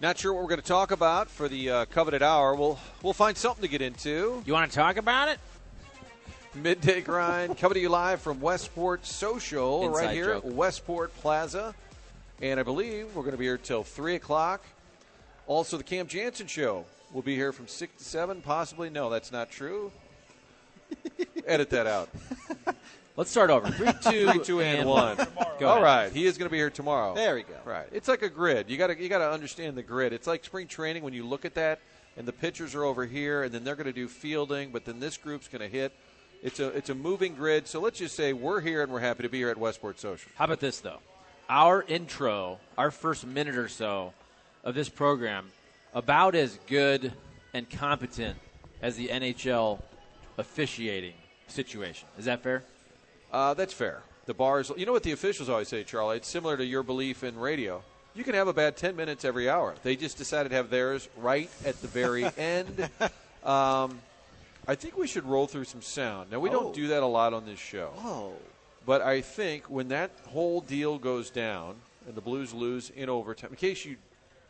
Not sure what we're going to talk about for the uh, coveted hour. We'll we'll find something to get into. You want to talk about it? Midday grind coming to you live from Westport Social Inside right here joke. at Westport Plaza, and I believe we're going to be here till three o'clock. Also, the Cam Jansen Show will be here from six to seven. Possibly, no, that's not true. Edit that out. Let's start over. Three, two, Three, two, and one. Go All right, he is going to be here tomorrow. There we go. Right, it's like a grid. You got to you got to understand the grid. It's like spring training when you look at that, and the pitchers are over here, and then they're going to do fielding, but then this group's going to hit. It's a it's a moving grid. So let's just say we're here and we're happy to be here at Westport Social. How about this, though? Our intro, our first minute or so of this program, about as good and competent as the NHL officiating situation. Is that fair? Uh, that's fair. The bars. You know what the officials always say, Charlie? It's similar to your belief in radio. You can have a bad ten minutes every hour. They just decided to have theirs right at the very end. Um, I think we should roll through some sound. Now we don't oh. do that a lot on this show. Oh. But I think when that whole deal goes down and the Blues lose in overtime, in case you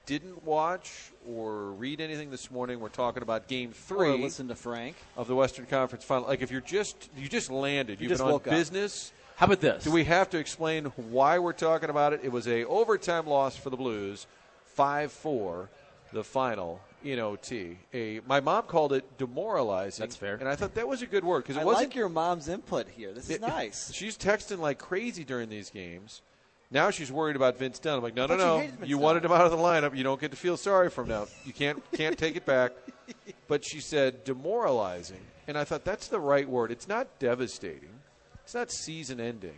didn't watch or read anything this morning, we're talking about Game Or Three listen to Frank. of the Western Conference Final. Like if you're just you just landed, you've just been on woke up. business. How about this? Do we have to explain why we're talking about it? It was a overtime loss for the Blues, five four, the final in OT. A my mom called it demoralizing. That's fair. and I thought that was a good word because it I wasn't like your mom's input here. This is it- nice. She's texting like crazy during these games. Now she's worried about Vince Dunn. I'm like, no, no, thought you no. You Dunn. wanted him out of the lineup. You don't get to feel sorry for him now. You can't can't take it back. But she said demoralizing, and I thought that's the right word. It's not devastating. It's not season ending.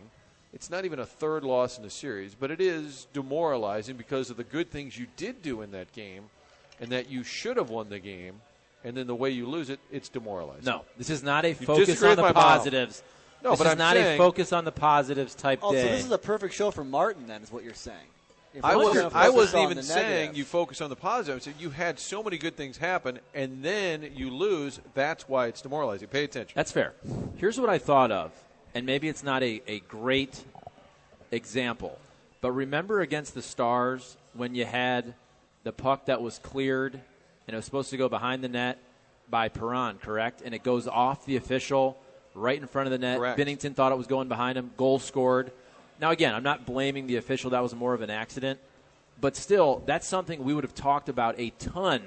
It's not even a third loss in the series, but it is demoralizing because of the good things you did do in that game, and that you should have won the game, and then the way you lose it, it's demoralizing. No, this is not a focus on the my mom. positives. No, this but is I'm not saying- a focus on the positives type Also, day. So this is a perfect show for Martin. Then is what you're saying. If I wasn't. I wasn't even saying you focus on the positives. You had so many good things happen, and then you lose. That's why it's demoralizing. Pay attention. That's fair. Here's what I thought of, and maybe it's not a, a great example, but remember against the Stars when you had the puck that was cleared and it was supposed to go behind the net by Perron, correct? And it goes off the official right in front of the net. Correct. Binnington thought it was going behind him. Goal scored. Now, again, I'm not blaming the official. That was more of an accident. But still, that's something we would have talked about a ton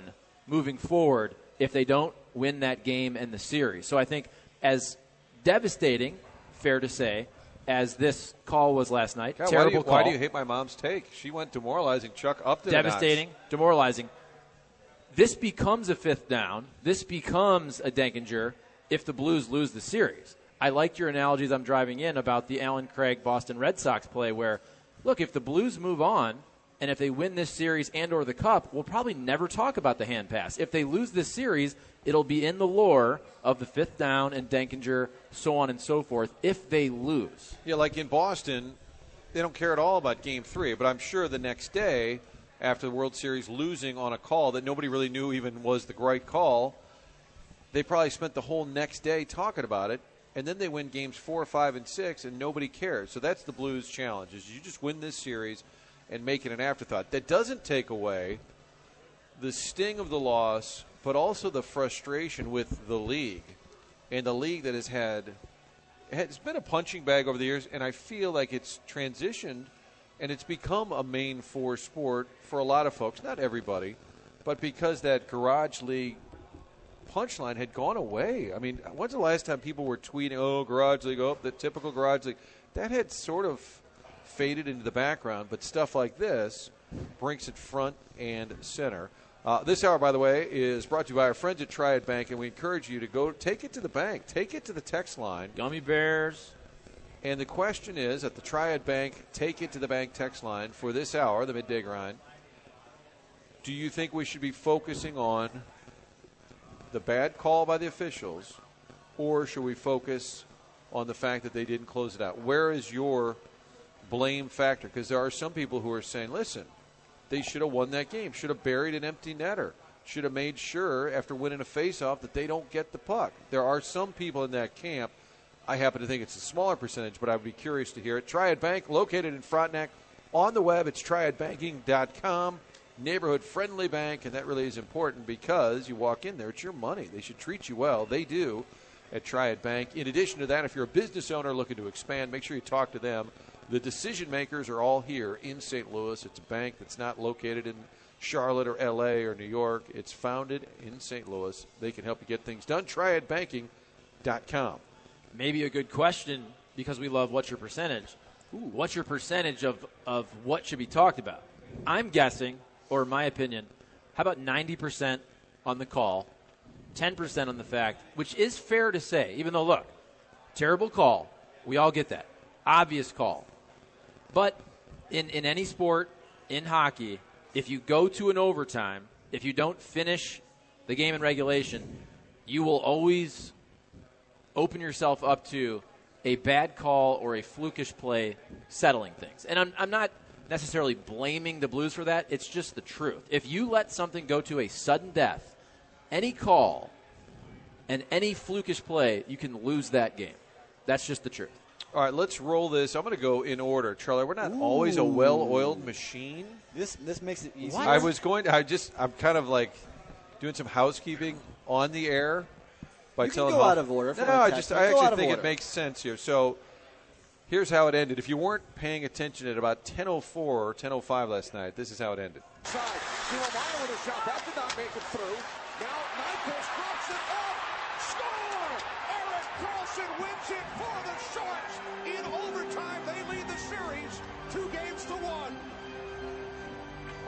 moving forward if they don't win that game and the series. So I think, as devastating, fair to say, as this call was last night, God, why, do terrible you, call, why do you hate my mom's take? She went demoralizing. Chuck up to the devastating, demoralizing. This becomes a fifth down. This becomes a Denkinger if the Blues lose the series. I liked your analogies I'm driving in about the Allen Craig Boston Red Sox play where, look, if the Blues move on and if they win this series and or the cup, we'll probably never talk about the hand pass. If they lose this series, it'll be in the lore of the fifth down and Denkinger, so on and so forth, if they lose. Yeah, like in Boston, they don't care at all about Game Three. But I'm sure the next day, after the World Series losing on a call that nobody really knew even was the right call, they probably spent the whole next day talking about it. And then they win games four, five, and six, and nobody cares. So that's the Blues' challenge: is you just win this series and make it an afterthought. That doesn't take away the sting of the loss, but also the frustration with the league and the league that has had it's been a punching bag over the years, and I feel like it's transitioned and it's become a main four sport for a lot of folks. Not everybody, but because that garage league punchline had gone away. I mean, when's the last time people were tweeting, "Oh, garage league, oh, the typical garage league"? That had sort of faded into the background, but stuff like this brings it front and center. Uh, this hour, by the way, is brought to you by our friends at Triad Bank, and we encourage you to go take it to the bank, take it to the text line. Gummy bears. And the question is at the Triad Bank, take it to the bank text line for this hour, the midday grind. Do you think we should be focusing on the bad call by the officials, or should we focus on the fact that they didn't close it out? Where is your blame factor? Because there are some people who are saying, listen, they should have won that game, should have buried an empty netter, should have made sure after winning a faceoff that they don't get the puck. There are some people in that camp. I happen to think it's a smaller percentage, but I would be curious to hear it. Triad Bank, located in Frontenac. On the web, it's triadbanking.com. Neighborhood friendly bank, and that really is important because you walk in there, it's your money. They should treat you well. They do at Triad Bank. In addition to that, if you're a business owner looking to expand, make sure you talk to them. The decision makers are all here in St. Louis. It's a bank that's not located in Charlotte or LA or New York. It's founded in St. Louis. They can help you get things done. TriadBanking.com. Maybe a good question because we love what's your percentage. What's your percentage of, of what should be talked about? I'm guessing, or my opinion, how about 90% on the call, 10% on the fact, which is fair to say, even though, look, terrible call. We all get that. Obvious call. But in, in any sport, in hockey, if you go to an overtime, if you don't finish the game in regulation, you will always open yourself up to a bad call or a flukish play settling things. And I'm, I'm not necessarily blaming the Blues for that. It's just the truth. If you let something go to a sudden death, any call and any flukish play, you can lose that game. That's just the truth. All right, let's roll this. I'm going to go in order. Charlie, we're not always a well oiled machine. This this makes it easier. I was going to, I just, I'm kind of like doing some housekeeping on the air by You can telling go how- out of order No, no, I just, I me. Go out actually think order. it makes sense here. So here's how it ended. If you weren't paying attention at about 10:04 or 10:05 last night, this is how it ended. Side. Giovanni with a shot. That did not make it through. Now Nyquist drops it up. Score! Erik Karlsson wins it for the In overtime, they lead the series two games to one.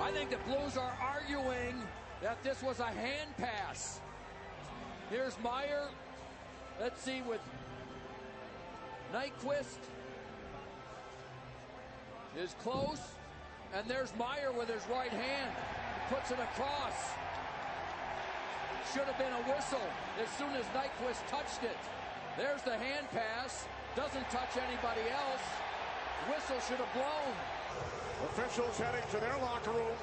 I think the Blues are arguing that this was a hand pass. Here's Meier. Let's see with Nyquist is close, and there's Meier with his right hand. Puts it across. Should have been a whistle as soon as Nyquist touched it. There's the hand pass. Doesn't touch anybody else. Whistle should have blown. Officials heading to their locker room.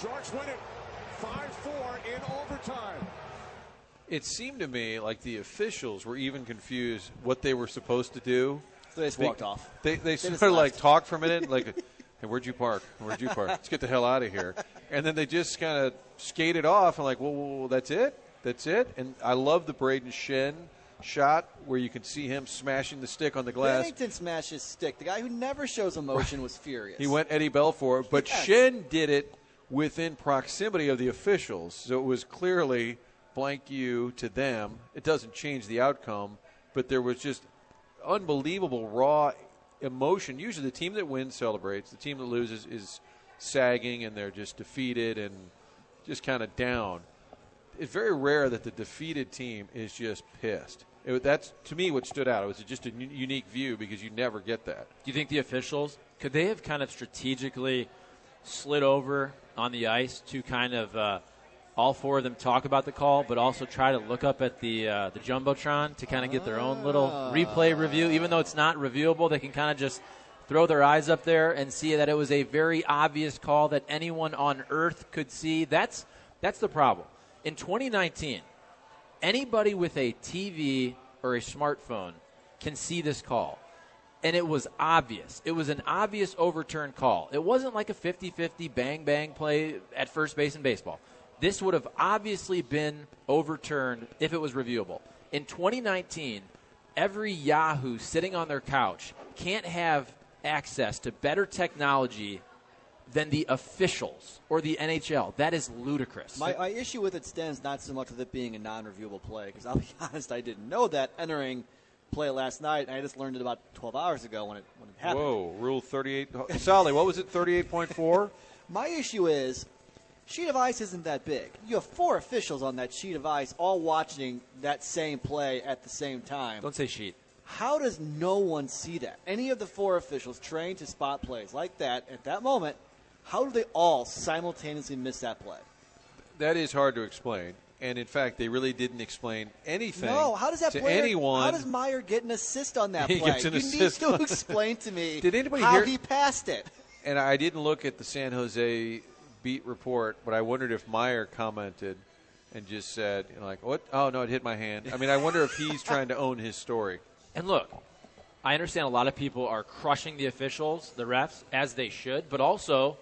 Sharks win it 5-4 in overtime. It seemed to me like the officials were even confused what they were supposed to do. So they just walked off. They, they, just sort of like left. talked for a minute, like, "Hey, where'd you park? Where'd you park? Let's get the hell out of here." And then they just kind of skated off, and like, "Well, well, well, that's it, that's it." And I love the Brayden Schenn shot where you can see him smashing the stick on the glass. Binnington smashed his stick. The guy who never shows emotion was furious. He went Eddie Belfour, but Yes. Schenn did it within proximity of the officials, so it was clearly blank you to them. It doesn't change the outcome, but there was just unbelievable raw emotion. Usually, the team that wins celebrates. The team that loses is sagging and they're just defeated and just kind of down. It's very rare that the defeated team is just pissed. It, that's to me what stood out. It was just a u- unique view because you never get that. Do you think the officials could they have kind of strategically slid over on the ice to kind of uh, all four of them talk about the call, but also try to look up at the uh, the jumbotron to kind of get their own little replay review, even though it's not reviewable. They can kind of just throw their eyes up there and see that it was a very obvious call that anyone on earth could see. That's that's the problem. In 2019, anybody with a TV or a smartphone can see this call. And it was obvious. It was an obvious overturn call. It wasn't like a 50 50 bang bang play at first base in baseball. This would have obviously been overturned if it was reviewable. In 2019, every Yahoo sitting on their couch can't have access to better technology than the officials or the NHL. That is ludicrous. My, my issue with it stands not so much with it being a non-reviewable play, because I'll be honest, I didn't know that entering play last night, and I just learned it about 12 hours ago when it when it happened. Whoa, Rule 38. Sally, what was it, 38.4? My issue is sheet of ice isn't that big. You have four officials on that sheet of ice all watching that same play at the same time. Don't say sheet. How does no one see that? Any of the four officials trained to spot plays like that at that moment, how do they all simultaneously miss that play? That is hard to explain. And in fact, they really didn't explain anything No, how does that to player, anyone. How does Meier get an assist on that He play? gets an you assist need to explain to me Did anybody how hear- he passed it. and I didn't look at the San Jose beat report, but I wondered if Meier commented and just said, you know, like, "What? Oh no, it hit my hand." I mean, I wonder if he's trying to own his story. And look, I understand a lot of people are crushing the officials, the refs, as they should, but also,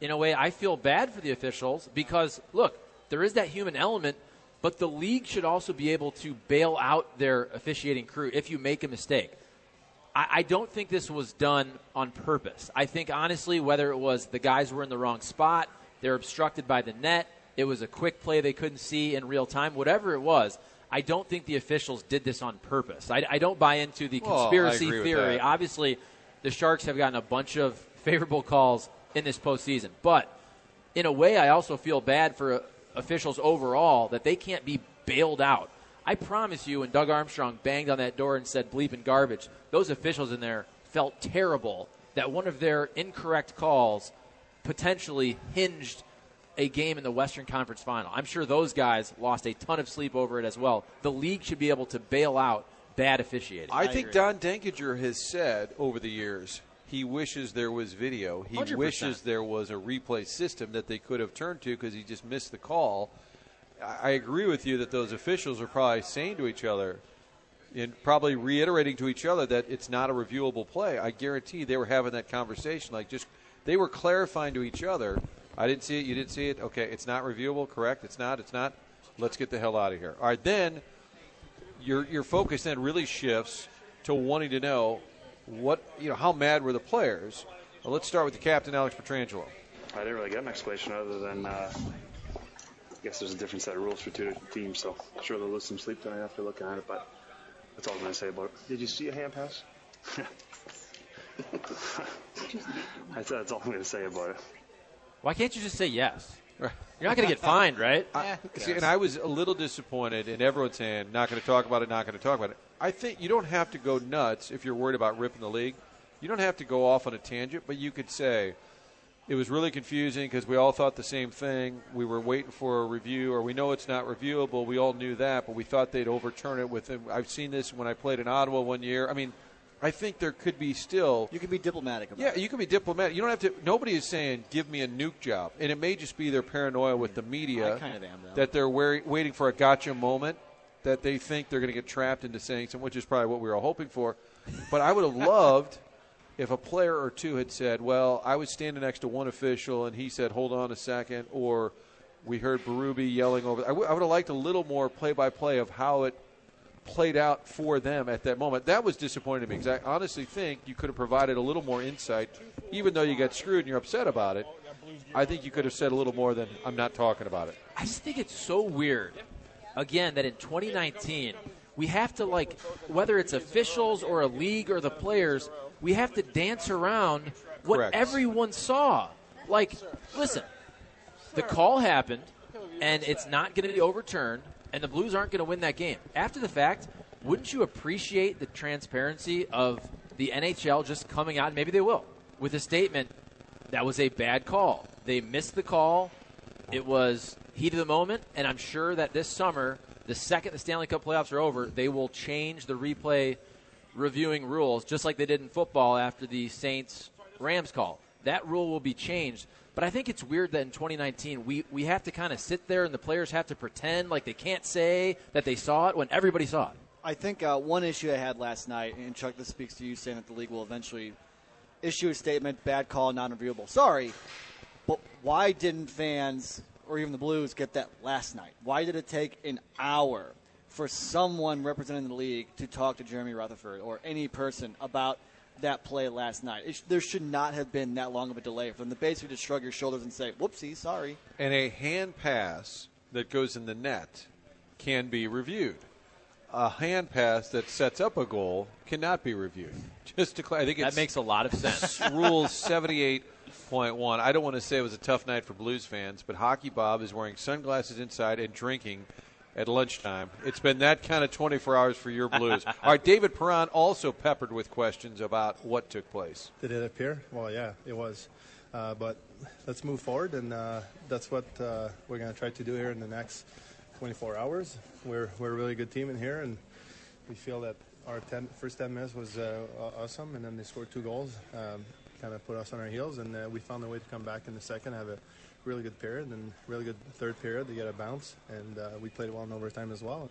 in a way, I feel bad for the officials because, look, there is that human element, but the league should also be able to bail out their officiating crew if you make a mistake. I, I don't think this was done on purpose. I think, honestly, whether it was the guys were in the wrong spot, they're obstructed by the net, it was a quick play they couldn't see in real time, whatever it was, I don't think the officials did this on purpose. I, I don't buy into the conspiracy with theory. Obviously, the Sharks have gotten a bunch of favorable calls in this postseason, but in a way, I also feel bad for uh, officials overall that they can't be bailed out. I promise you, when Doug Armstrong banged on that door and said bleep and garbage, those officials in there felt terrible that one of their incorrect calls potentially hinged a game in the Western Conference final. I'm sure those guys lost a ton of sleep over it as well. The league should be able to bail out bad officiating. I, think Don Denkinger has said over the years he wishes there was video. He 100%. wishes there was a replay system that they could have turned to because he just missed the call. I I agree with you that those officials are probably saying to each other and probably reiterating to each other that it's not a reviewable play. I guarantee they were having that conversation. Like just they were clarifying to each other. I didn't see it. You didn't see it. Okay, it's not reviewable. Correct. It's not. It's not. Let's get the hell out of here. All right, then your your focus then really shifts to wanting to know what you know how mad were the players. Well, let's start with the captain, Alex Pietrangelo. I didn't really get an explanation other than uh, I guess there's a different set of rules for two different teams. So I'm sure they'll lose some sleep tonight after looking at it. But that's all I'm going to say about it. Did you see a hand pass? that's, that's all I'm going to say about it. Why can't you just say yes? You're not going to get fined, right? I, see, and I was a little disappointed, in everyone's saying, not going to talk about it, not going to talk about it. I think you don't have to go nuts if you're worried about ripping the league. You don't have to go off on a tangent, but you could say, it was really confusing because we all thought the same thing. We were waiting for a review, or we know it's not reviewable. We all knew that, but we thought they'd overturn it with. I've seen this when I played in Ottawa one year. I mean, I think there could be still. You can be diplomatic about it. Yeah, it. you can be diplomatic. You don't have to. Nobody is saying give me a nuke job, and it may just be their paranoia with the media I kind of am, though. that they're waiting for a gotcha moment that they think they're going to get trapped into saying something, which is probably what we were all hoping for. But I would have loved if a player or two had said, "Well, I was standing next to one official, and he said, hold on a second, or we heard Berube yelling over." I, w- I would have liked a little more play-by-play of how it played out for them at that moment. That was disappointing to me because I honestly think you could have provided a little more insight, even though you got screwed and you're upset about it. I think you could have said a little more than "I'm not talking about it." I just think it's so weird, again, that in 2019, we have to, like, whether it's officials or a league or the players, we have to dance around what Correct. everyone saw. Like, listen, the call happened, and it's not going to be overturned, and the Blues aren't going to win that game. After the fact, wouldn't you appreciate the transparency of the NHL just coming out, maybe they will, with a statement that was a bad call. They missed the call. It was heat of the moment, and I'm sure that this summer, the second the Stanley Cup playoffs are over, they will change the replay reviewing rules, just like they did in football after the Saints Rams call. That rule will be changed. But I think it's weird that in 2019 we, we have to kind of sit there and the players have to pretend like they can't say that they saw it when everybody saw it. I think uh, one issue I had last night, and Chuck, this speaks to you saying that the league will eventually issue a statement, bad call, non-reviewable. Sorry, but why didn't fans or even the Blues get that last night? Why did it take an hour for someone representing the league to talk to Jeremy Rutherford or any person about that play last night. It sh- there should not have been that long of a delay for them to basically just shrug your shoulders and say, "Whoopsie, sorry." And a hand pass that goes in the net can be reviewed. A hand pass that sets up a goal cannot be reviewed. Just to cl- I think That makes a lot of sense. Rules seventy eight point one. I don't want to say it was a tough night for Blues fans, but Hockey Bob is wearing sunglasses inside and drinking at lunchtime. It's been that kind of twenty four hours for your Blues. All right, David Perron also peppered with questions about what took place. Did it appear? Well, yeah, it was. Uh, but let's move forward, and uh, that's what uh, we're going to try to do here in the next 24 hours. We're, we're a really good team in here, and we feel that our 10, first 10 minutes was uh, awesome, and then they scored two goals, um, kind of put us on our heels, and uh, we found a way to come back in the second, have a really good period, and really good third period to get a bounce, and uh, we played well in overtime as well.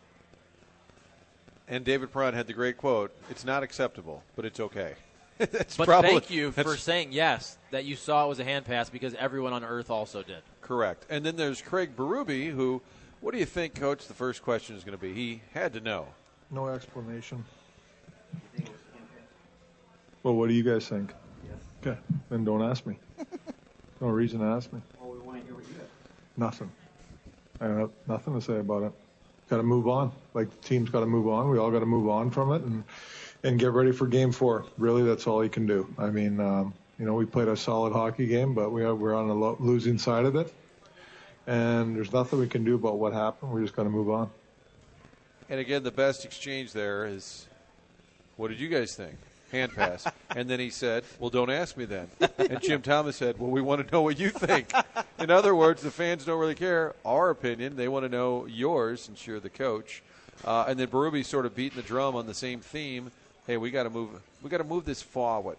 And David Perron had the great quote: "It's not acceptable, but it's okay." that's but probably, thank you for saying yes that you saw it was a hand pass because everyone on Earth also did. correct. And then there's Craig Berube, who, what do you think, Coach? The first question is going to be. He had to know. No explanation. Well, what do you guys think? Okay, then don't ask me. no reason to ask me. Well, we want to hear what you have. Nothing. I have nothing to say about it. Got to move on. Like the team's got to move on. We all got to move on from it and and get ready for Game Four. Really, that's all you can do. I mean, um, you know, we played a solid hockey game, but we are, we're on the lo- losing side of it, and there's nothing we can do about what happened. We're just got to move on. And again, the best exchange there is, "What did you guys think?" Hand pass. and then he said, "Well, don't ask me then." And Jim Thomas said, "Well, we want to know what you think." In other words, the fans don't really care our opinion; they want to know yours, since you're the coach. Uh, and then Berube sort of beating the drum on the same theme. Hey, we got to move. We got to move this forward.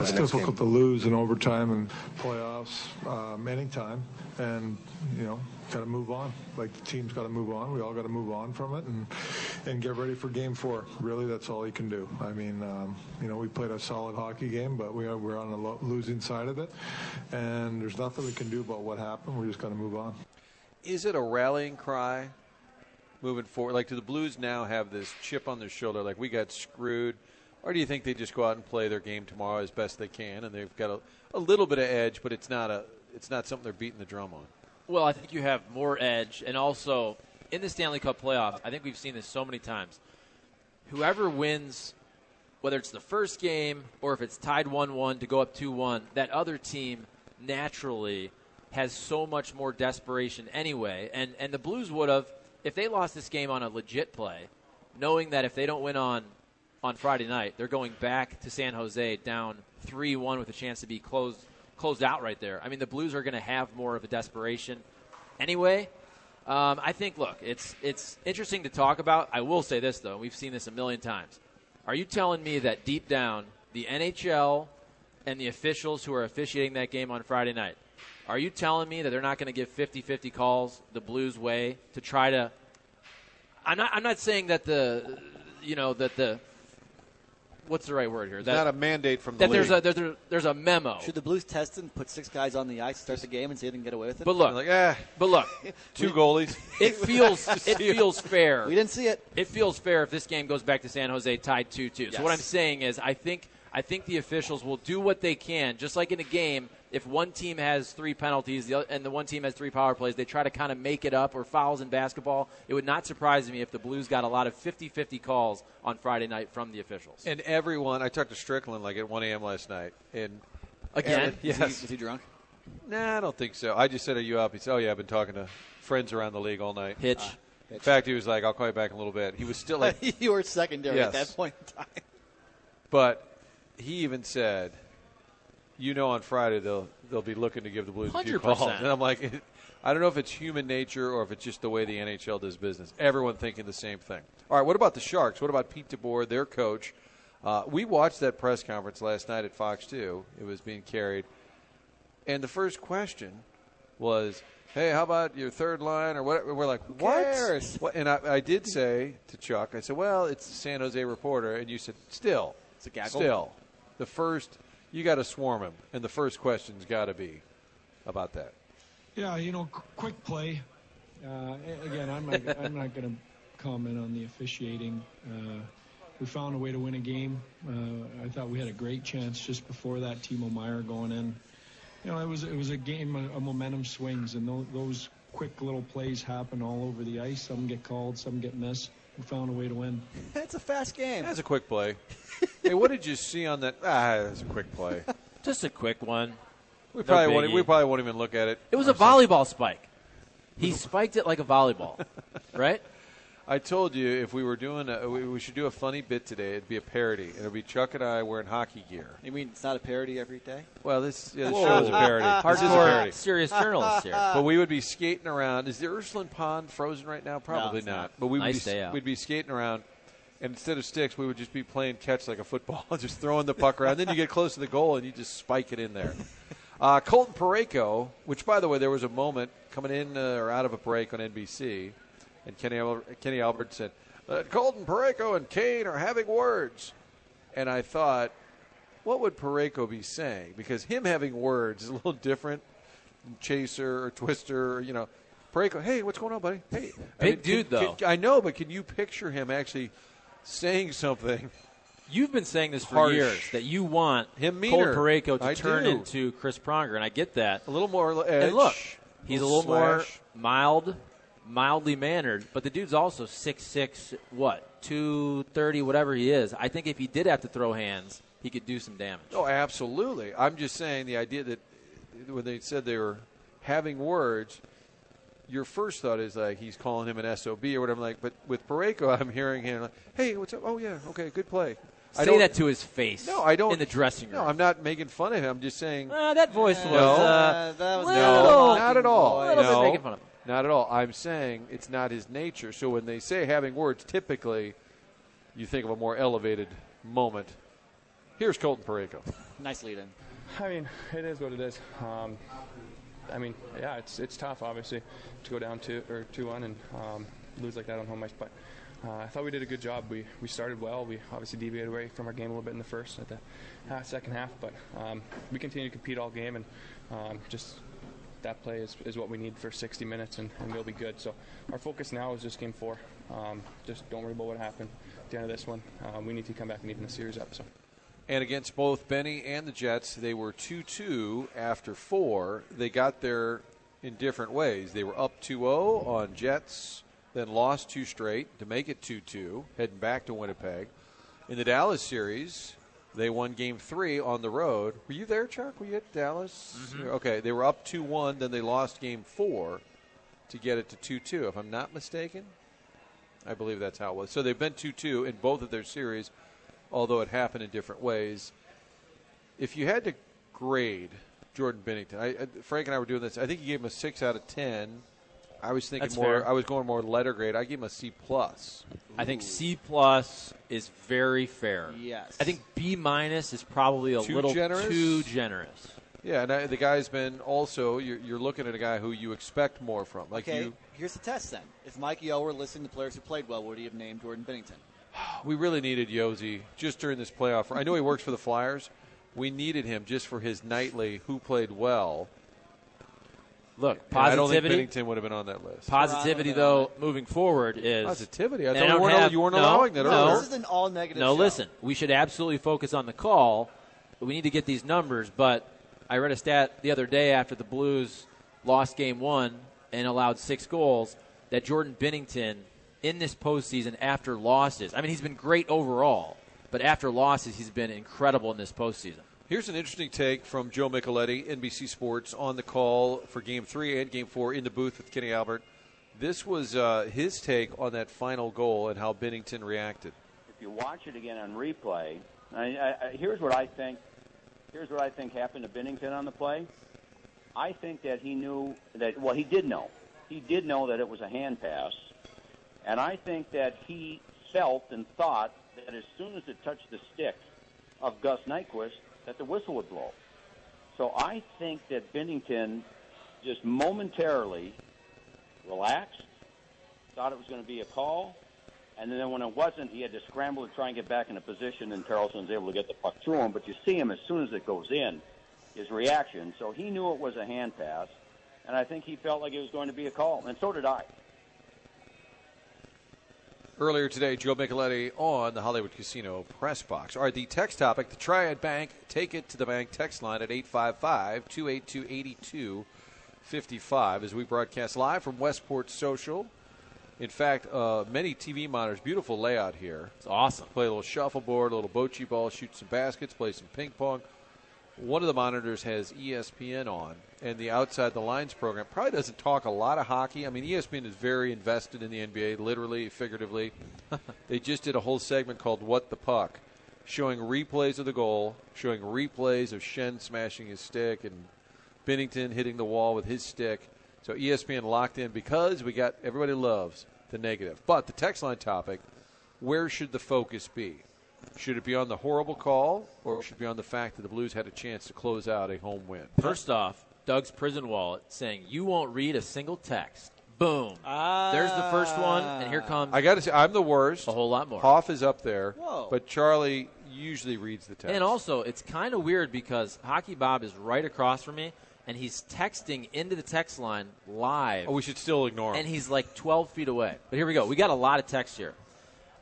It's difficult to lose in overtime and playoffs um, anytime, and you know, got to move on. Like the team's got to move on. We all got to move on from it and and get ready for Game Four. Really, that's all you can do. I mean, um, you know, we played a solid hockey game, but we are we're on the lo- losing side of it, and there's nothing we can do about what happened. We just got to move on. Is it a rallying cry moving forward? Like, do the Blues now have this chip on their shoulder, like we got screwed, or do you think they just go out and play their game tomorrow as best they can, and they've got a, a little bit of edge, but it's not a it's not something they're beating the drum on? Well, I think you have more edge, and also in the Stanley Cup playoffs, I think we've seen this so many times. Whoever wins, whether it's the first game or if it's tied 1 1 to go up 2 1, that other team naturally has so much more desperation anyway. And, and the Blues would have, if they lost this game on a legit play, knowing that if they don't win on, on Friday night, they're going back to San Jose down 3 1 with a chance to be closed, closed out right there. I mean, the Blues are going to have more of a desperation anyway. Um, I think, look, it's it's interesting to talk about. I will say this though, we've seen this a million times. Are you telling me that deep down, the NHL and the officials who are officiating that game on Friday night, are you telling me that they're not going to give 50-50 calls the Blues way to try to? I'm not. I'm not saying that the, you know, that the. What's the right word here? It's That, not a mandate from the that there's league. a there's a, there's a memo. Should the Blues test and put six guys on the ice to start the game and see if they can get away with it? But look, Like, eh, but look, two goalies. It feels it feels fair. we didn't see it. It feels fair if this game goes back to San Jose tied 2-2. So what I'm saying is I think I think the officials will do what they can just like in a game if one team has 3 penalties the other, and the one team has 3 power plays they try to kind of make it up or fouls in basketball. It would not surprise me if the Blues got a lot of 50-50 calls on Friday night from the officials. And everyone, I talked to Strickland like at 1 a.m. last night, and Again? and- Was, yes, he, was he drunk? Nah, I don't think so. I just said, "Are you up?" He said, "Oh yeah, I've been talking to friends around the league all night." Ah. Hitch. In fact, he was like, "I'll call you back in a little bit." He was still like, you were secondary at that point in time. but he even said, "You know, on Friday they'll they'll be looking to give the Blues a few 100%. calls." And I'm like, I don't know if it's human nature or if it's just the way the NHL does business. Everyone thinking the same thing. All right, what about the Sharks? What about Pete DeBoer, their coach? Uh, we watched that press conference last night at Fox 2. It was being carried. And the first question was, hey, how about your third line or whatever? We're like? What? And I, I did say to Chuck, I said, well, it's the San Jose Reporter. And you said, still. It's a gaggle. Still. The first, you got to swarm him. And the first question's got to be about that. Yeah, you know, qu- quick play. Uh, again, I'm not, I'm not going to comment on the officiating. Uh, we found a way to win a game. Uh, I thought we had a great chance just before that. Timo Meier going in. You know, it was it was a game of, of momentum swings, and those, those quick little plays happen all over the ice. Some get called, some get missed. We found a way to win. It's a fast game. That's a quick play. hey, what did you see on that? Ah, that's a quick play. Just a quick one. We No probably won't. We probably won't even look at it. It was a volleyball spike. He spiked it like a volleyball, right? I told you if we were doing, a, we, we should do a funny bit today. It'd be a parody. It'd be Chuck and I wearing hockey gear. You mean it's not a parody every day? Well, this, yeah, this Whoa. show is a parody. This is a parody. serious journalist here. But we would be skating around. Is the Ursuline Pond frozen right now? Probably it's not. not. But we would Nice be, day out. we'd be skating around, and instead of sticks, we would just be playing catch like a football, just throwing the puck around. then you get close to the goal and you just spike it in there. Uh, Colton Parayko, which by the way, there was a moment coming in uh, or out of a break on NBC, and Kenny Al- Kenny Albert said, uh, "Colton Parayko and Kane are having words," and I thought, what would Parayko be saying? Because him having words is a little different. than Chaser or Twister, or, you know, Parayko. Hey, what's going on, buddy? Hey, I Big can- dude, though. can- I know, but can you picture him actually saying something? You've been saying this for Harsh. years that you want Him Cole. Parayko to I turn do. into Chris Pronger, and I get that. A little more edge. And look, he's a little more mild, mildly mannered, but the dude's also six six, what two thirty, whatever he is. I think if he did have to throw hands, he could do some damage. Oh, absolutely. I'm just saying the idea that when they said they were having words, your first thought is like he's calling him an SOB or whatever. Like, but with Parayko, I'm hearing him like, "Hey, what's up? Oh yeah, okay, good play." I Say don't- that to his face. No, I don't. in the dressing room. No, I'm not making fun of him. I'm just saying. Uh, that voice was No. uh, that was little, No, not at all. A little no, bit making fun of him. Not at all. I'm saying it's not his nature. So when they say having words, typically you think of a more elevated moment. Here's Colton Parayko. Nice lead in. I mean, it is what it is. Um, I mean, yeah, it's it's tough, obviously, to go down two or two one and um, lose like that on home ice. But uh, I thought we did a good job. We we started well. We obviously deviated away from our game a little bit in the first, at the second half. But um, we continue to compete all game, and um, just that play is, is what we need for 60 minutes, and, and we'll be good. So our focus now is just game four. Um, just don't worry about what happened at the end of this one. Um, we need to come back and even the series up. So. And against both Benny and the Jets, they were 2 2 after four. They got there in different ways. They were up 2 0 on Jets, then lost two straight to make it 2 2, heading back to Winnipeg. In the Dallas series, they won game three on the road. Were you there, Chuck? Were you at Dallas? Mm-hmm. Okay, they were up 2 1, then they lost game four to get it to 2 2, if I'm not mistaken. I believe that's how it was. So they've been 2 2 in both of their series, although it happened in different ways. If you had to grade Jordan Binnington, I, I, Frank and I were doing this. I think he gave him a 6 out of 10. I was thinking That's more. fair. I was going more letter grade. I gave him a C plus. I think C plus is very fair. Yes. I think B minus is probably a Too little generous? too generous. Yeah, and I, the guy's been also. You're, you're looking at a guy who you expect more from. Like okay, you, here's the test then. If Mikey O were listening to players who played well, would he have named Jordan Binnington? We really needed Yosi just during this playoff. I know he works for the Flyers. We needed him just for his nightly who played well. Look, And I don't think positivity. Binnington would have been on that list. Positivity, though, moving forward is Positivity? I thought we don't weren't al- have- you weren't no, allowing that no. earlier. This is an all negative. No, show. listen. We should absolutely focus on the call. We need to get these numbers. But I read a stat the other day after the Blues lost Game One and allowed six goals that Jordan Binnington in this postseason after losses. I mean, he's been great overall, but after losses, he's been incredible in this postseason. Here's an interesting take from Joe Micheletti, NBC Sports, on the call for Game Three and Game Four in the booth with Kenny Albert. This was uh, his take on that final goal and how Binnington reacted. if you watch it again on replay, I, I, I, here's what I think. Here's what I think happened to Binnington on the play. I think that he knew that. Well, he did know. He did know that it was a hand pass, and I think that he felt and thought that as soon as it touched the stick of Gus Nyquist, that the whistle would blow. So I think that Binnington just momentarily relaxed, thought it was going to be a call, and then when it wasn't, he had to scramble to try and get back in a position, and Karlsson was able to get the puck through him. But you see him as soon as it goes in, his reaction. So he knew it was a hand pass, and I think he felt like it was going to be a call, and so did I. Earlier today, Joe Micheletti on the Hollywood Casino press box. All right, the text topic the Triad Bank, take it to the bank text line at 855 282 8255 as we broadcast live from Westport Social. In fact, uh, many TV monitors, beautiful layout here. It's awesome. Play a little shuffleboard, a little bocce ball, shoot some baskets, play some ping pong. One of the monitors has ESPN on, and the Outside the Lines program probably doesn't talk a lot of hockey. I mean, ESPN is very invested in the NBA, literally, figuratively. they just did a whole segment called What the Puck, showing replays of the goal, showing replays of Schenn smashing his stick and Binnington hitting the wall with his stick. So ESPN locked in because we got everybody loves the negative. But the text line topic where should the focus be? Should it be on the horrible call, or should it be on the fact that the Blues had a chance to close out a home win? First off, Doug's prison wallet saying you won't read a single text. Boom. There's the first ah. one, and here comes. I got to say, I'm the worst. A whole lot more. Hoff is up there, Whoa. but Charlie usually reads the text. And also, it's kind of weird because Hockey Bob is right across from me, and he's texting into the text line live. Oh, we should still ignore him. And he's like 12 feet away. But here we go. We got a lot of text here.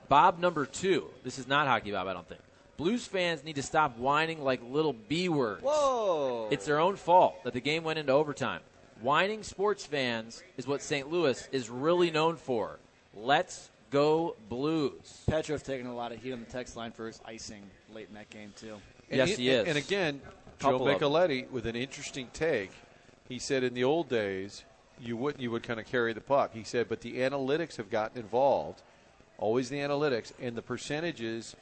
Bob number two. This is not Hockey Bob, I don't think. Blues fans need to stop whining like little B words. Whoa. It's their own fault that the game went into overtime. Whining sports fans is what St. Louis is really known for. Let's go Blues. Petrov's taking a lot of heat on the text line for his icing late in that game too. And yes, it- he is. And again, Couple Joe of. Micheletti with an interesting take. He said in the old days you wouldn't you would kind of carry the puck. He said, but the analytics have gotten involved. Always the analytics and the percentages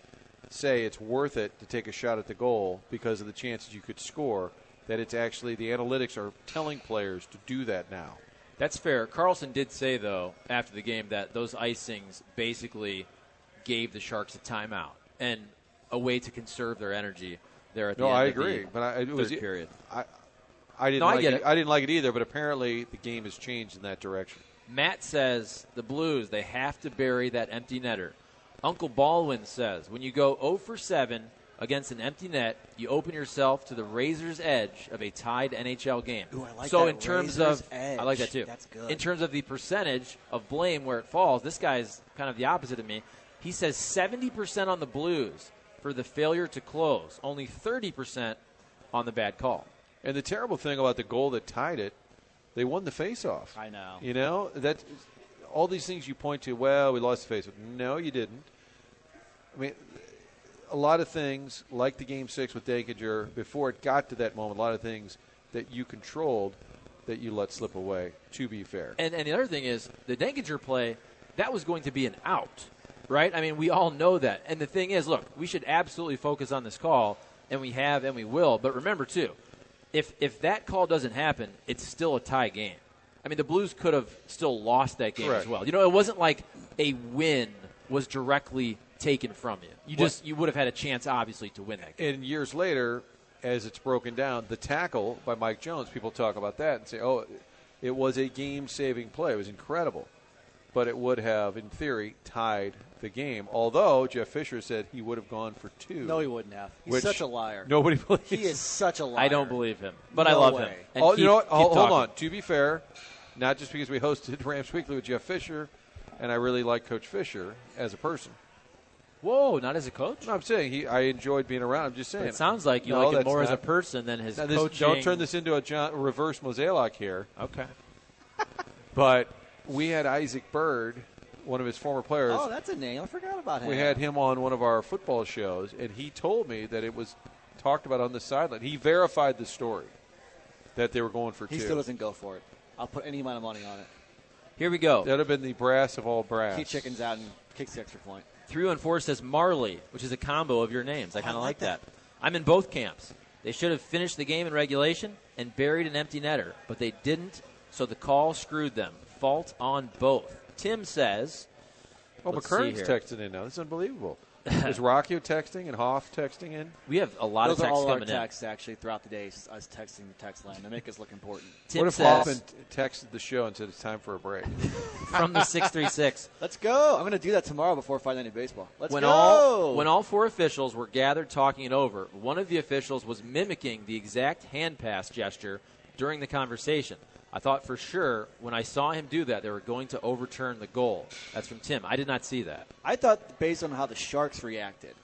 say it's worth it to take a shot at the goal because of the chances you could score. That it's actually the analytics are telling players to do that now. That's fair. Karlsson did say, though, after the game, that those icings basically gave the Sharks a timeout and a way to conserve their energy there at the No, end I of the agree, but I, it was period. I, I didn't No, I like get it. it. I didn't like it either. But apparently, the game has changed in that direction. Matt says the Blues, they have to bury that empty netter. Uncle Baldwin says when you go 0 for 7 against an empty net, you open yourself to the razor's edge of a tied NHL game. Ooh, I like so that, in terms razor's of edge. I like that too. That's good. In terms of the percentage of blame where it falls, this guy's kind of the opposite of me. He says 70% on the Blues for the failure to close, only 30% on the bad call. And the terrible thing about the goal that tied it, they won the faceoff. I know. You know that all these things you point to. Well, we lost the faceoff. No, you didn't. I mean, a lot of things like the game six with Denkinger before it got to that moment. A lot of things that you controlled that you let slip away. To be fair, And, and the other thing is the Denkinger play, that was going to be an out, right? I mean, we all know that. And the thing is, look, we should absolutely focus on this call, and we have and we will. But remember, too, if, if that call doesn't happen, it's still a tie game. I mean, the Blues could have still lost that game Correct. as well. You know, it wasn't like a win was directly taken from you. You What- just you would have had a chance, obviously, to win that game. and years later, as it's broken down, the tackle by Mike Jones, people talk about that and say, "Oh, it was a game-saving play. It was incredible." But it would have, in theory, tied the game. Although Jeff Fisher said he would have gone for two. No, he wouldn't have. He's which such a liar. Nobody believes. He is such a liar. I don't believe him, but I love way. him. And oh, keep- you know what? keep Hold, hold on. To be fair, not just because we hosted Rams Weekly with Jeff Fisher, and I really like Coach Fisher as a person. Whoa, not as a coach? No, I'm saying he. I enjoyed being around. I'm just saying. But it sounds like you No, like him that's more as a person than his Now, this- coaching. Don't turn this into a John, reverse Mosaic here. Okay. But we had Isaac Bird, one of his former players. Oh, that's a name. I forgot about him. we had him on one of our football shows, and he told me that it was talked about on the sideline. He verified the story that they were going for He two. still doesn't go for it. I'll put any amount of money on it. Here we go. That would have been the brass of all brass. He chickens out and kicks the extra point. Three one four says Marley, which is a combo of your names. I kind I of like like that. I'm in both camps. They should have finished the game in regulation and buried an empty netter, but they didn't, so the call screwed them. Fault on both. Tim says. Oh, let's see texting in now. This is unbelievable. is Rockio texting and Hoff texting in? We have a lot Those of are texts all our coming in. texts actually throughout the day. s- Us texting the text line to make us look important. Tim what if says- Hoffman t- texted the show and said it's time for a break? From the six three six. Let's go. I'm going to do that tomorrow before Friday Night Baseball. Let's when go. all when all four officials were gathered talking it over, one of the officials was mimicking the exact hand pass gesture during the conversation. I thought for sure when I saw him do that, they were going to overturn the goal. That's from Tim. I did not see that. I thought, based on how the Sharks reacted,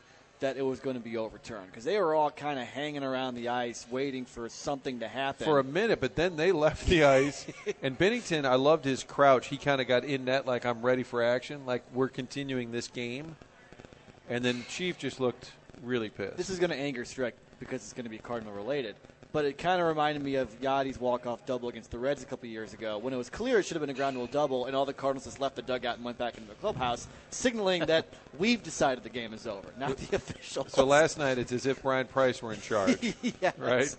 that it was going to be overturned because they were all kind of hanging around the ice waiting for something to happen. for a minute, but then they left the ice. and Binnington, I loved his crouch. He kind of got in net like I'm ready for action, like we're continuing this game. And then Chief just looked really pissed. This is going to anger Strick because it's going to be Cardinal related. But it kind of reminded me of Yadi's walk-off double against the Reds a couple years ago when it was clear it should have been a ground rule double, and all the Cardinals just left the dugout and went back into the clubhouse, signaling that we've decided the game is over, not the officials. so last night, it's as if Bryan Price were in charge, Yes. right?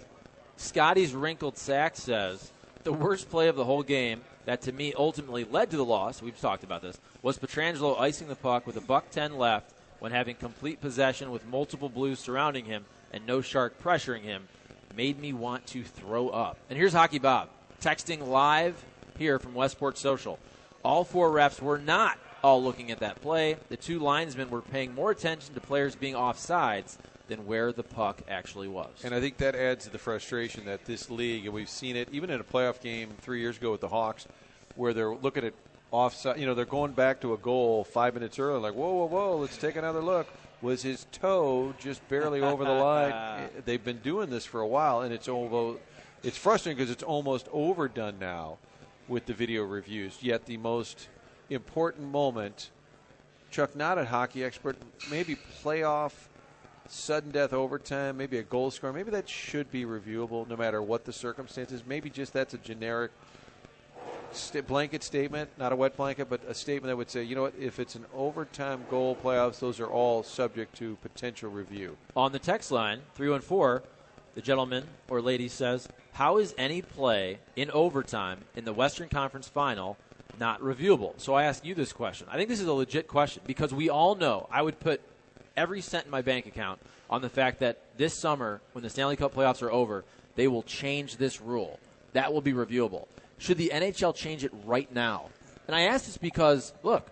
Scotty's wrinkled sack says the worst play of the whole game that to me ultimately led to the loss. We've talked about this. Was Pietrangelo icing the puck with a buck ten left when having complete possession with multiple Blues surrounding him and no Shark pressuring him made me want to throw up. And here's Hockey Bob texting live here from Westport Social. All four refs were not all looking at that play. The two linesmen were paying more attention to players being offsides than where the puck actually was. And I think that adds to the frustration that this league, and we've seen it even in a playoff game three years ago with the Hawks, where they're looking at offside. You know, they're going back to a goal five minutes earlier, like, whoa, whoa, whoa, let's take another look. Was his toe just barely over the line? Eh, they've been doing this for a while, and it's almost it's frustrating because it's almost overdone now with the video reviews. Yet the most important moment, Chuck, not a hockey expert, maybe playoff sudden death overtime, maybe a goal score, maybe that should be reviewable no matter what the circumstances. Maybe just that's a generic st- blanket statement, not a wet blanket, but a statement that would say, you know what, if it's an overtime goal playoffs, those are all subject to potential review. On the text line, 314, the gentleman or lady says, How is any play in overtime in the Western Conference final not reviewable? So I ask you this question. I think this is a legit question because we all know I would put every cent in my bank account on the fact that this summer, when the Stanley Cup playoffs are over, they will change this rule. That will be reviewable. Should the NHL change it right now? And I ask this because, look,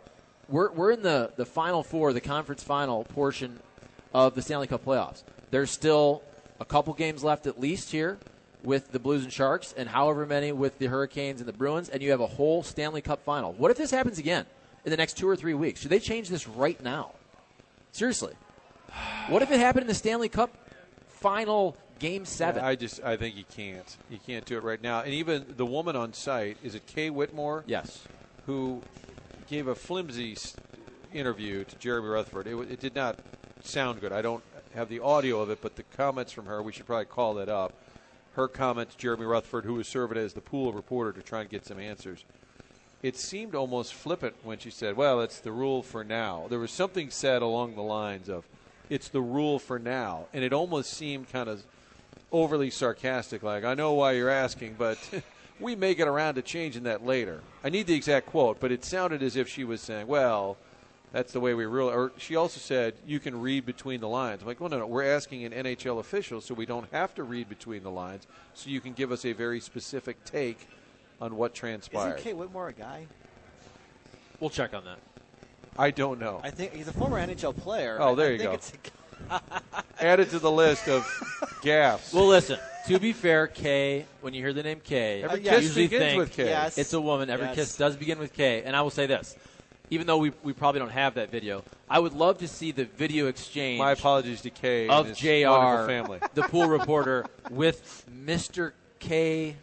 we're, we're in the, the final four, the conference final portion of the Stanley Cup playoffs. There's still a couple games left at least here with the Blues and Sharks, and however many with the Hurricanes and the Bruins, and you have a whole Stanley Cup final. What if this happens again in the next two or three weeks? Should they change this right now? Seriously. What if it happened in the Stanley Cup final game seven? I just I think you can't. You can't do it right now. And even the woman on site is it Kay Whitmore? Yes. Who gave a flimsy interview to Jeremy Rutherford. It, it did not sound good. I don't have the audio of it, but the comments from her, we should probably call that up. Her comments, Jeremy Rutherford, who was serving as the pool reporter to try and get some answers. It seemed almost flippant when she said, "Well, it's the rule for now." There was something said along the lines of, "It's the rule for now," and it almost seemed kind of overly sarcastic, like, I know why you're asking, but we may get around to changing that later. I need the exact quote, but it sounded as if she was saying, well, that's the way we rule. Or she also said, you can read between the lines. I'm like, well, no, no, we're asking an NHL official, so we don't have to read between the lines, so you can give us a very specific take on what transpired. Isn't Kay Whitmore a guy? We'll check on that. I don't know. I think he's a former NHL player. Oh, there I you think go. it's a Added to the list of gaffes. Well, listen. To be fair, K. When you hear the name K, Every you kiss usually begins think with K. Yes. it's a woman. Every Yes. kiss does begin with K. And I will say this: even though we, we probably don't have that video, I would love to see the video exchange. My apologies to Kay of Jr. family. the pool reporter, with Mr. K.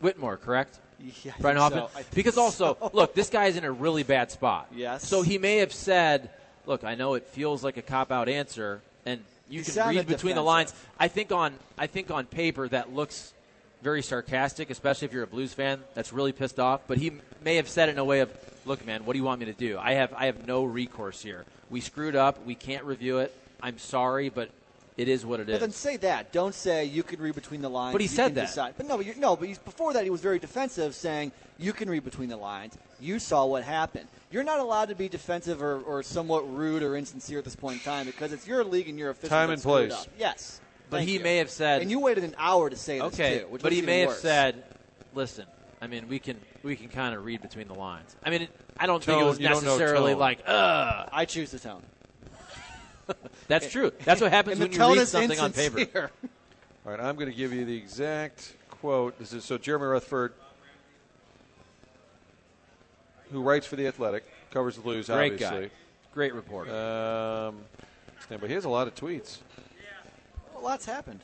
Whitmore. Correct? Yeah, Brian Hoffman. so. I think Because also, look, this guy's in a really bad spot. Yes. So he may have said, "Look, I know it feels like a cop out answer, and you can read between the lines." I think on I think on paper that looks very sarcastic, especially if you're a Blues fan that's really pissed off. But he may have said it in a way of, "Look, man, what do you want me to do? I have I have no recourse here. We screwed up. We can't review it. I'm sorry, but it is what it is." But then say that. Don't say you can read between the lines. But he you said that. Decide. But no, but no, but he's, before that he was very defensive, saying you can read between the lines. You saw what happened. You're not allowed to be defensive or, or somewhat rude or insincere at this point in time because it's your league and your official. Time that and screwed place. Up. Yes. But Thank he you. may have said, and you waited an hour to say this okay, too, which but he even may have said, "Listen, I mean, we can we can kind of read between the lines." I mean, it, I don't think it was you don't know necessarily tone. like, "Ugh." I choose the tone. That's true. That's what happens when you tone read is something on paper. All right, I'm going to give you the exact quote. This is so Jeremy Rutherford who writes for the Athletic, covers the Blues. Great obviously. guy. Great reporter. Um, stand by. He has a lot of tweets. A lot's happened.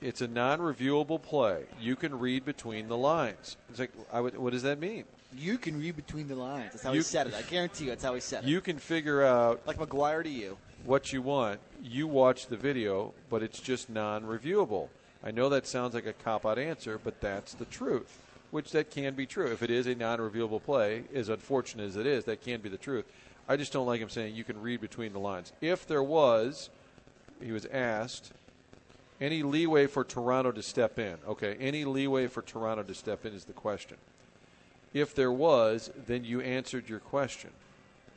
It's a non-reviewable play. You can read between the lines. It's like, I would, what does that mean? You can read between the lines. That's how You- he said it. I guarantee you, that's how he said it. You can figure out like McGuire to you. what you want. You watch the video, but it's just non-reviewable. I know that sounds like a cop-out answer, but that's the truth. Which that can be true. If it is a non-reviewable play, as unfortunate as it is, that can be the truth. I just don't like him saying you can read between the lines. If there was, he was asked, any leeway for Toronto to step in. Okay, any leeway for Toronto to step in is the question. If there was, then you answered your question.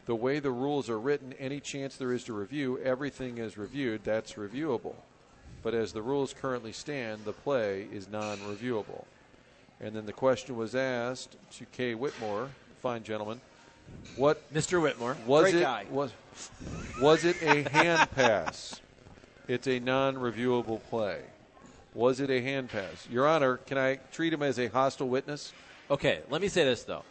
The way the rules are written, any chance there is to review, everything is reviewed, that's reviewable. But as the rules currently stand, the play is non reviewable. And then the question was asked to Kay Whitmore, fine gentleman, what Mr. Whitmore, was Great it guy. was was it a hand pass? It's a non-reviewable play. Was it a hand pass? Your Honor, can I treat him as a hostile witness? Okay, let me say this though.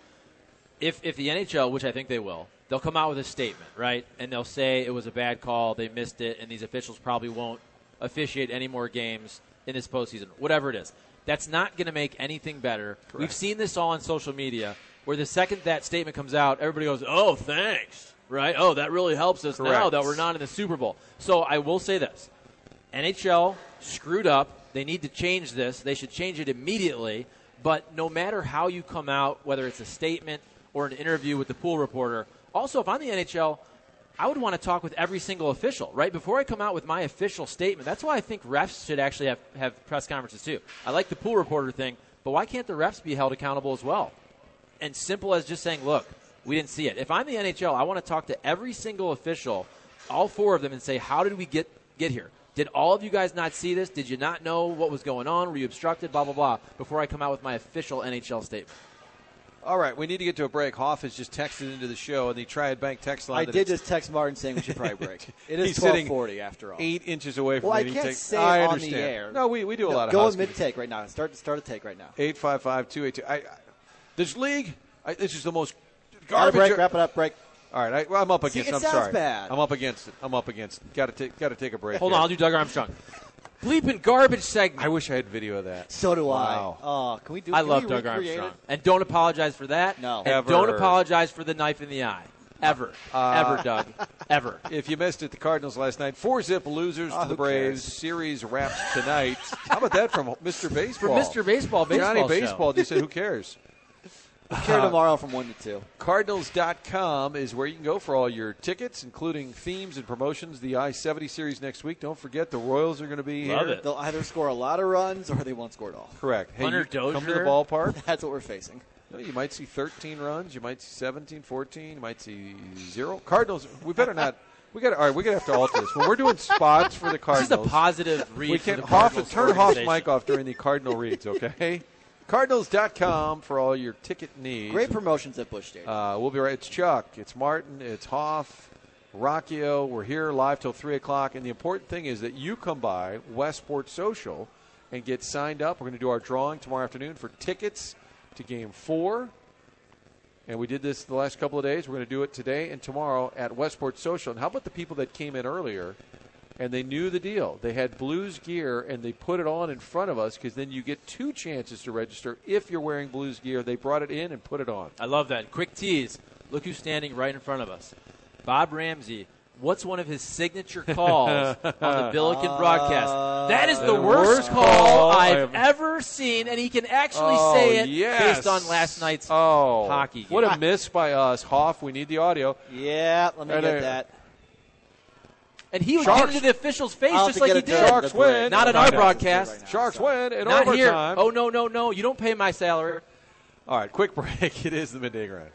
If if the NHL, which I think they will, they'll come out with a statement, right? And they'll say it was a bad call, they missed it, and these officials probably won't officiate any more games in this postseason. Whatever it is, that's not going to make anything better. We've seen this all on social media, where the second that statement comes out, everybody goes, "Oh, thanks." Right? Oh, that really helps us now that we're not in the Super Bowl. So I will say this. NHL screwed up. They need to change this. They should change it immediately. But no matter how you come out, whether it's a statement or an interview with the pool reporter, also, if I'm the NHL, I would want to talk with every single official, right? Before I come out with my official statement. That's why I think refs should actually have, have press conferences too. I like the pool reporter thing, but why can't the refs be held accountable as well? And simple as just saying, look, we didn't see it. If I'm the NHL, I want to talk to every single official, all four of them, and say, how did we get, get here? Did all of you guys not see this? Did you not know what was going on? Were you obstructed? Blah, blah, blah. Before I come out with my official NHL statement. All right, we need to get to a break. Hoff has just texted into the show, and the Triad Bank text line. I did just text Martin saying we should probably break. It is He's sitting 1240 after all. eight inches away from Well, I can't Take- say I on understand. the air. No, we, we do a No, lot of Go in mid take right now. Start start a take right now. 855 282. I- I- This league, I, this is the most Gotta garbage. break. Wrap it up. Break. All right, I, well, I'm up See, against. it I'm sounds sorry. bad. I'm up against it. I'm up against it. Got to take. Got to take a break. Hold here. on, I'll do Doug Armstrong. Bleeping garbage segment. I wish I had video of that. So do Wow. I. Oh, can we do? I love Doug Armstrong. it? And don't apologize for that. No. And Ever. don't apologize for the knife in the eye. Ever. Uh, Ever, Doug. Ever. If you missed it, the Cardinals last night, four zip losers Oh, to the Braves. cares? Series wraps tonight. How about that from Mr. Baseball? From Mr. Baseball, baseball Johnny show. Baseball just said, "Who cares?" Care uh, tomorrow from one to two. Cardinals.com is where you can go for all your tickets, including themes and promotions. The I 70 series next week. Don't forget the Royals are going to be Love here. it. They'll either score a lot of runs or they won't score at all. Correct. Hey, Hunter you come to the ballpark. That's what we're facing. No, you might see 13 runs. You might see 17, 14. You might see zero. Cardinals. We better not. We got. All right. We got to have to alter this. When we're doing spots for the Cardinals. This is a positive read we for can the Hoff, turn Hoff's mic off during the Cardinal reads. Okay. Cardinals.com for all your ticket needs. Great promotions at Busch Stadium. Uh, we'll be right. It's Chuck. It's Martin. It's Hoff. Rockio. We're here live till three o'clock. And the important thing is that you come by Westport Social and get signed up. We're going to do our drawing tomorrow afternoon for tickets to Game Four. And we did this the last couple of days. We're going to do it today and tomorrow at Westport Social. And how about the people that came in earlier and they knew the deal? They had Blues gear and they put it on in front of us because then you get two chances to register if you're wearing Blues gear. They brought it in and put it on. I love that. Quick tease. Look who's standing right in front of us. Bob Ramsey. What's one of his signature calls on the Billiken uh, broadcast? That is the, The worst, worst call, call I've I've- ever seen, and he can actually Oh, say it yes. based on last night's Oh, hockey game. What a miss by us, Hoff. We need the audio. yeah, let me And get they- that and he would get into the official's face just like he did. Sharks win. Not in our broadcast. Right Sharks win in Not overtime. Here. Oh no, no, no! You don't pay my salary. All right, quick break. It is the midday grind.